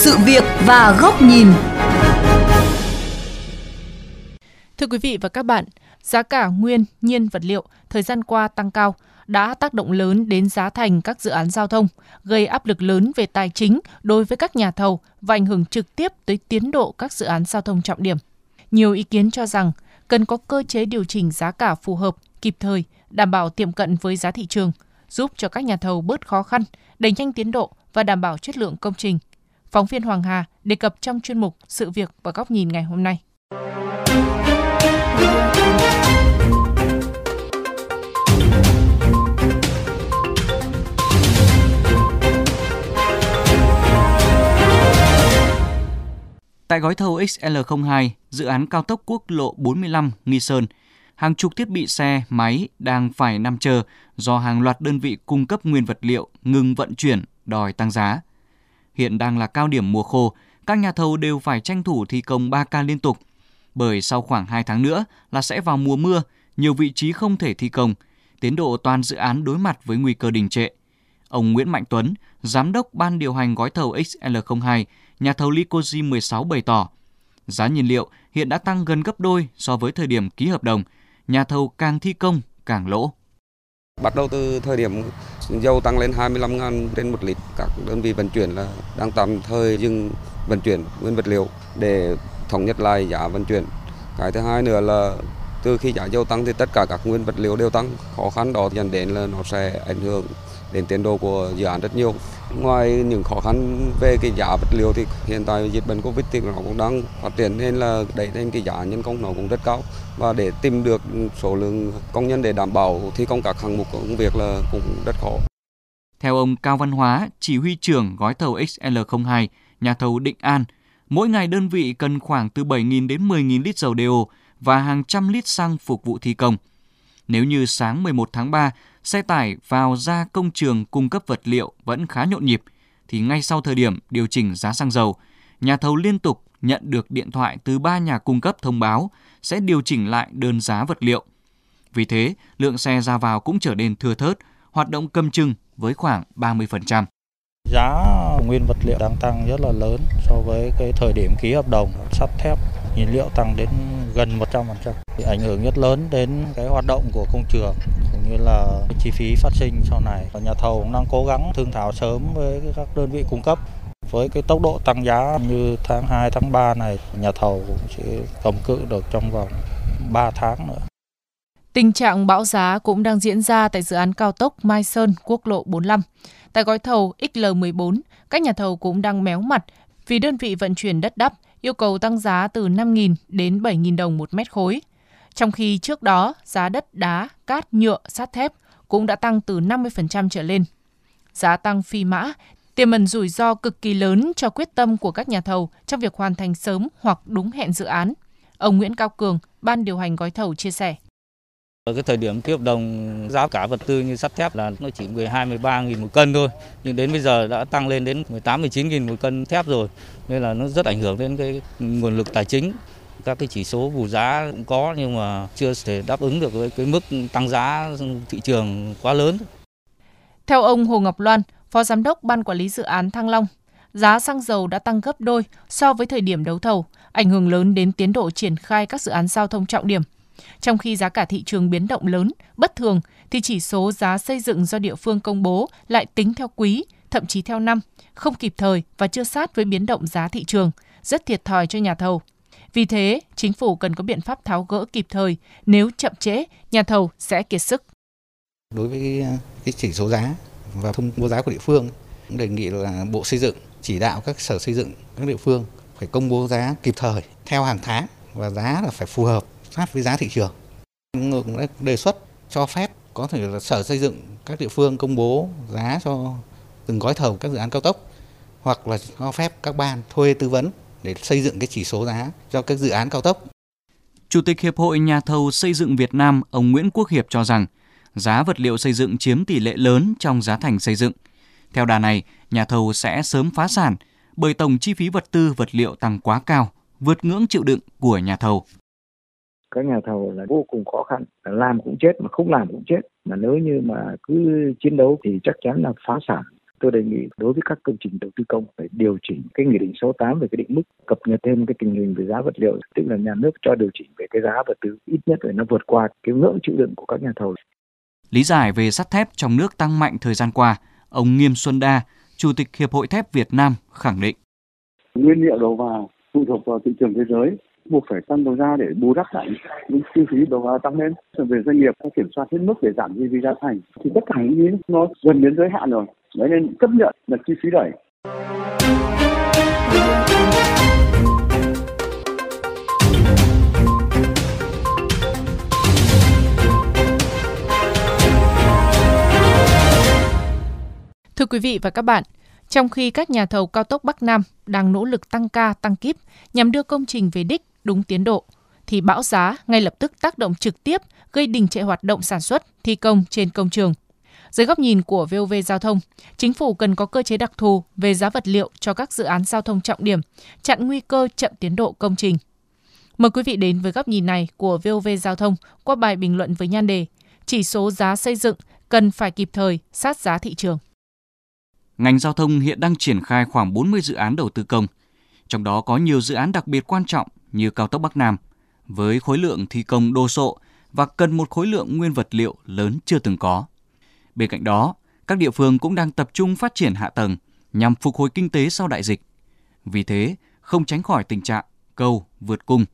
sự việc và góc nhìn. Thưa quý vị và các bạn, giá cả nguyên nhiên vật liệu thời gian qua tăng cao đã tác động lớn đến giá thành các dự án giao thông, gây áp lực lớn về tài chính đối với các nhà thầu và ảnh hưởng trực tiếp tới tiến độ các dự án giao thông trọng điểm. Nhiều ý kiến cho rằng cần có cơ chế điều chỉnh giá cả phù hợp, kịp thời, đảm bảo tiệm cận với giá thị trường, giúp cho các nhà thầu bớt khó khăn, đẩy nhanh tiến độ và đảm bảo chất lượng công trình. Phóng viên Hoàng Hà đề cập trong chuyên mục Sự việc và góc nhìn ngày hôm nay. Tại gói thầu XL02, dự án cao tốc quốc lộ 45 Nghi Sơn, hàng chục thiết bị xe, máy đang phải nằm chờ do hàng loạt đơn vị cung cấp nguyên vật liệu ngừng vận chuyển, đòi tăng giá. Hiện đang là cao điểm mùa khô, các nhà thầu đều phải tranh thủ thi công 3 ca liên tục. Bởi sau khoảng 2 tháng nữa là sẽ vào mùa mưa, nhiều vị trí không thể thi công, tiến độ toàn dự án đối mặt với nguy cơ đình trệ. Ông Nguyễn Mạnh Tuấn, giám đốc ban điều hành gói thầu XL02, nhà thầu Licosi 16 bày tỏ, giá nhiên liệu hiện đã tăng gần gấp đôi so với thời điểm ký hợp đồng, nhà thầu càng thi công càng lỗ. Bắt đầu từ thời điểm dầu tăng lên 25 ngàn trên một lít, các đơn vị vận chuyển là đang tạm thời dừng vận chuyển nguyên vật liệu để thống nhất lại giá vận chuyển. Cái thứ hai nữa là từ khi giá dầu tăng thì tất cả các nguyên vật liệu đều tăng, khó khăn đó dẫn đến là nó sẽ ảnh hưởng đến tiến độ của dự án rất nhiều. Ngoài những khó khăn về cái giá vật liệu thì hiện tại dịch bệnh Covid thì nó cũng đang phát triển nên là đẩy lên cái giá nhân công nó cũng rất cao và để tìm được số lượng công nhân để đảm bảo thi công các hạng mục công việc là cũng rất khó. Theo ông Cao Văn Hóa, chỉ huy trưởng gói thầu XL02, nhà thầu Định An, mỗi ngày đơn vị cần khoảng từ 7.000 đến 10.000 lít dầu đeo và hàng trăm lít xăng phục vụ thi công. Nếu như sáng 11 tháng 3, xe tải vào ra công trường cung cấp vật liệu vẫn khá nhộn nhịp, thì ngay sau thời điểm điều chỉnh giá xăng dầu, nhà thầu liên tục nhận được điện thoại từ ba nhà cung cấp thông báo sẽ điều chỉnh lại đơn giá vật liệu. Vì thế, lượng xe ra vào cũng trở nên thưa thớt, hoạt động cầm chừng với khoảng 30%. Giá nguyên vật liệu đang tăng rất là lớn so với cái thời điểm ký hợp đồng sắt thép nhiên liệu tăng đến gần 100%. Thì ảnh hưởng rất lớn đến cái hoạt động của công trường cũng như là chi phí phát sinh sau này. Và nhà thầu cũng đang cố gắng thương thảo sớm với các đơn vị cung cấp với cái tốc độ tăng giá như tháng 2, tháng 3 này, nhà thầu cũng chỉ cầm cự được trong vòng 3 tháng nữa. Tình trạng bão giá cũng đang diễn ra tại dự án cao tốc Mai Sơn, quốc lộ 45. Tại gói thầu XL14, các nhà thầu cũng đang méo mặt vì đơn vị vận chuyển đất đắp yêu cầu tăng giá từ 5.000 đến 7.000 đồng một mét khối. Trong khi trước đó, giá đất đá, cát, nhựa, sắt thép cũng đã tăng từ 50% trở lên. Giá tăng phi mã tiềm ẩn rủi ro cực kỳ lớn cho quyết tâm của các nhà thầu trong việc hoàn thành sớm hoặc đúng hẹn dự án. Ông Nguyễn Cao Cường, ban điều hành gói thầu chia sẻ. Ở cái thời điểm ký hợp đồng giá cả vật tư như sắt thép là nó chỉ 12 13 nghìn một cân thôi, nhưng đến bây giờ đã tăng lên đến 18 19 nghìn một cân thép rồi. Nên là nó rất ảnh hưởng đến cái nguồn lực tài chính. Các cái chỉ số bù giá cũng có nhưng mà chưa thể đáp ứng được với cái mức tăng giá thị trường quá lớn. Theo ông Hồ Ngọc Loan, Phó Giám đốc Ban Quản lý Dự án Thăng Long, giá xăng dầu đã tăng gấp đôi so với thời điểm đấu thầu, ảnh hưởng lớn đến tiến độ triển khai các dự án giao thông trọng điểm. Trong khi giá cả thị trường biến động lớn, bất thường, thì chỉ số giá xây dựng do địa phương công bố lại tính theo quý, thậm chí theo năm, không kịp thời và chưa sát với biến động giá thị trường, rất thiệt thòi cho nhà thầu. Vì thế, chính phủ cần có biện pháp tháo gỡ kịp thời, nếu chậm trễ, nhà thầu sẽ kiệt sức. Đối với cái chỉ số giá và thông báo giá của địa phương cũng đề nghị là Bộ Xây dựng chỉ đạo các sở xây dựng các địa phương phải công bố giá kịp thời theo hàng tháng và giá là phải phù hợp sát với giá thị trường. Cũng đã đề xuất cho phép có thể là sở xây dựng các địa phương công bố giá cho từng gói thầu các dự án cao tốc hoặc là cho phép các ban thuê tư vấn để xây dựng cái chỉ số giá cho các dự án cao tốc. Chủ tịch Hiệp hội Nhà thầu xây dựng Việt Nam, ông Nguyễn Quốc Hiệp cho rằng giá vật liệu xây dựng chiếm tỷ lệ lớn trong giá thành xây dựng. Theo đà này, nhà thầu sẽ sớm phá sản bởi tổng chi phí vật tư vật liệu tăng quá cao, vượt ngưỡng chịu đựng của nhà thầu. Các nhà thầu là vô cùng khó khăn, làm cũng chết mà không làm cũng chết. Mà nếu như mà cứ chiến đấu thì chắc chắn là phá sản. Tôi đề nghị đối với các công trình đầu tư công phải điều chỉnh cái nghị định 68 về cái định mức cập nhật thêm cái tình hình về giá vật liệu, tức là nhà nước cho điều chỉnh về cái giá vật tư ít nhất phải nó vượt qua cái ngưỡng chịu đựng của các nhà thầu. Lý giải về sắt thép trong nước tăng mạnh thời gian qua, ông Nghiêm Xuân Đa, Chủ tịch Hiệp hội Thép Việt Nam khẳng định. Nguyên liệu đầu vào phụ thuộc vào thị trường thế giới buộc phải tăng đầu ra để bù đắp lại những chi phí đầu vào tăng lên. Về doanh nghiệp phải kiểm soát hết mức để giảm chi phí giá thành. Thì tất cả những cái nó gần đến giới hạn rồi. Đấy nên chấp nhận là chi phí đẩy. Thưa quý vị và các bạn, trong khi các nhà thầu cao tốc Bắc Nam đang nỗ lực tăng ca, tăng kíp nhằm đưa công trình về đích đúng tiến độ, thì bão giá ngay lập tức tác động trực tiếp gây đình trệ hoạt động sản xuất, thi công trên công trường. Dưới góc nhìn của VOV Giao thông, chính phủ cần có cơ chế đặc thù về giá vật liệu cho các dự án giao thông trọng điểm, chặn nguy cơ chậm tiến độ công trình. Mời quý vị đến với góc nhìn này của VOV Giao thông qua bài bình luận với nhan đề Chỉ số giá xây dựng cần phải kịp thời sát giá thị trường ngành giao thông hiện đang triển khai khoảng 40 dự án đầu tư công, trong đó có nhiều dự án đặc biệt quan trọng như cao tốc Bắc Nam, với khối lượng thi công đô sộ và cần một khối lượng nguyên vật liệu lớn chưa từng có. Bên cạnh đó, các địa phương cũng đang tập trung phát triển hạ tầng nhằm phục hồi kinh tế sau đại dịch. Vì thế, không tránh khỏi tình trạng cầu vượt cung.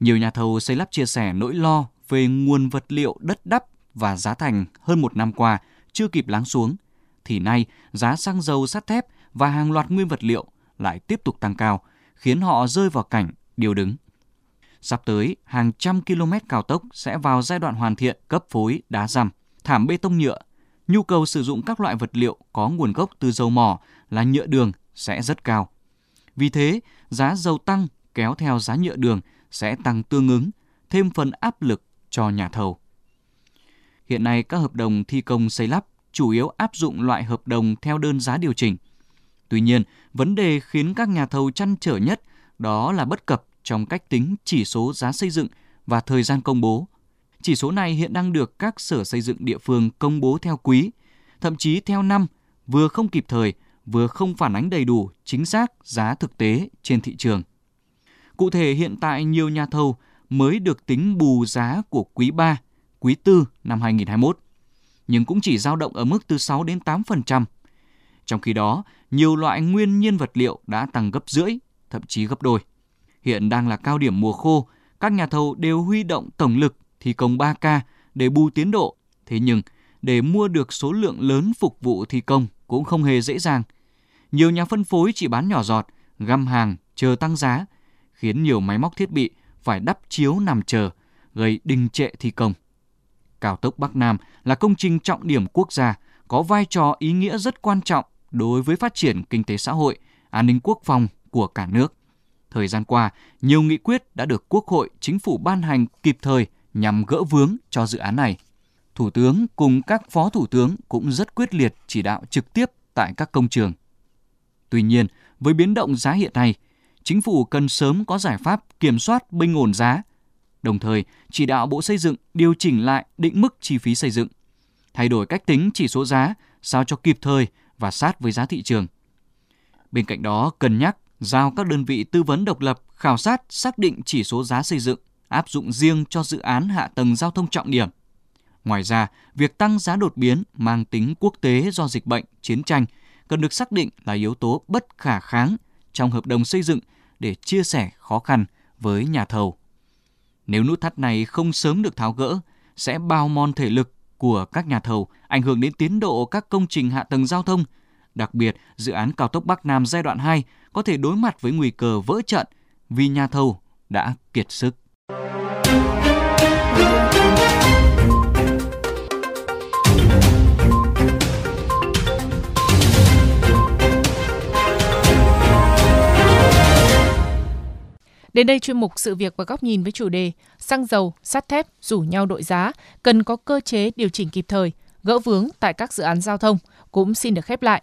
Nhiều nhà thầu xây lắp chia sẻ nỗi lo về nguồn vật liệu đất đắp và giá thành hơn một năm qua chưa kịp lắng xuống thì nay giá xăng dầu sắt thép và hàng loạt nguyên vật liệu lại tiếp tục tăng cao, khiến họ rơi vào cảnh điều đứng. Sắp tới, hàng trăm km cao tốc sẽ vào giai đoạn hoàn thiện cấp phối đá răm, thảm bê tông nhựa. Nhu cầu sử dụng các loại vật liệu có nguồn gốc từ dầu mỏ là nhựa đường sẽ rất cao. Vì thế, giá dầu tăng kéo theo giá nhựa đường sẽ tăng tương ứng, thêm phần áp lực cho nhà thầu. Hiện nay các hợp đồng thi công xây lắp chủ yếu áp dụng loại hợp đồng theo đơn giá điều chỉnh. Tuy nhiên, vấn đề khiến các nhà thầu chăn trở nhất đó là bất cập trong cách tính chỉ số giá xây dựng và thời gian công bố. Chỉ số này hiện đang được các sở xây dựng địa phương công bố theo quý, thậm chí theo năm, vừa không kịp thời, vừa không phản ánh đầy đủ chính xác giá thực tế trên thị trường. Cụ thể hiện tại nhiều nhà thầu mới được tính bù giá của quý 3, quý 4 năm 2021 nhưng cũng chỉ dao động ở mức từ 6 đến 8%. Trong khi đó, nhiều loại nguyên nhiên vật liệu đã tăng gấp rưỡi, thậm chí gấp đôi. Hiện đang là cao điểm mùa khô, các nhà thầu đều huy động tổng lực thi công 3K để bù tiến độ. Thế nhưng, để mua được số lượng lớn phục vụ thi công cũng không hề dễ dàng. Nhiều nhà phân phối chỉ bán nhỏ giọt, găm hàng, chờ tăng giá, khiến nhiều máy móc thiết bị phải đắp chiếu nằm chờ, gây đình trệ thi công. Cao tốc Bắc Nam là công trình trọng điểm quốc gia, có vai trò ý nghĩa rất quan trọng đối với phát triển kinh tế xã hội, an ninh quốc phòng của cả nước. Thời gian qua, nhiều nghị quyết đã được Quốc hội, Chính phủ ban hành kịp thời nhằm gỡ vướng cho dự án này. Thủ tướng cùng các phó thủ tướng cũng rất quyết liệt chỉ đạo trực tiếp tại các công trường. Tuy nhiên, với biến động giá hiện nay, chính phủ cần sớm có giải pháp kiểm soát bình ổn giá đồng thời chỉ đạo Bộ Xây dựng điều chỉnh lại định mức chi phí xây dựng, thay đổi cách tính chỉ số giá sao cho kịp thời và sát với giá thị trường. Bên cạnh đó, cân nhắc giao các đơn vị tư vấn độc lập khảo sát xác định chỉ số giá xây dựng áp dụng riêng cho dự án hạ tầng giao thông trọng điểm. Ngoài ra, việc tăng giá đột biến mang tính quốc tế do dịch bệnh, chiến tranh cần được xác định là yếu tố bất khả kháng trong hợp đồng xây dựng để chia sẻ khó khăn với nhà thầu. Nếu nút thắt này không sớm được tháo gỡ, sẽ bao mòn thể lực của các nhà thầu, ảnh hưởng đến tiến độ các công trình hạ tầng giao thông. Đặc biệt, dự án cao tốc Bắc Nam giai đoạn 2 có thể đối mặt với nguy cơ vỡ trận vì nhà thầu đã kiệt sức. Đến đây chuyên mục sự việc và góc nhìn với chủ đề xăng dầu, sắt thép rủ nhau đội giá, cần có cơ chế điều chỉnh kịp thời, gỡ vướng tại các dự án giao thông cũng xin được khép lại.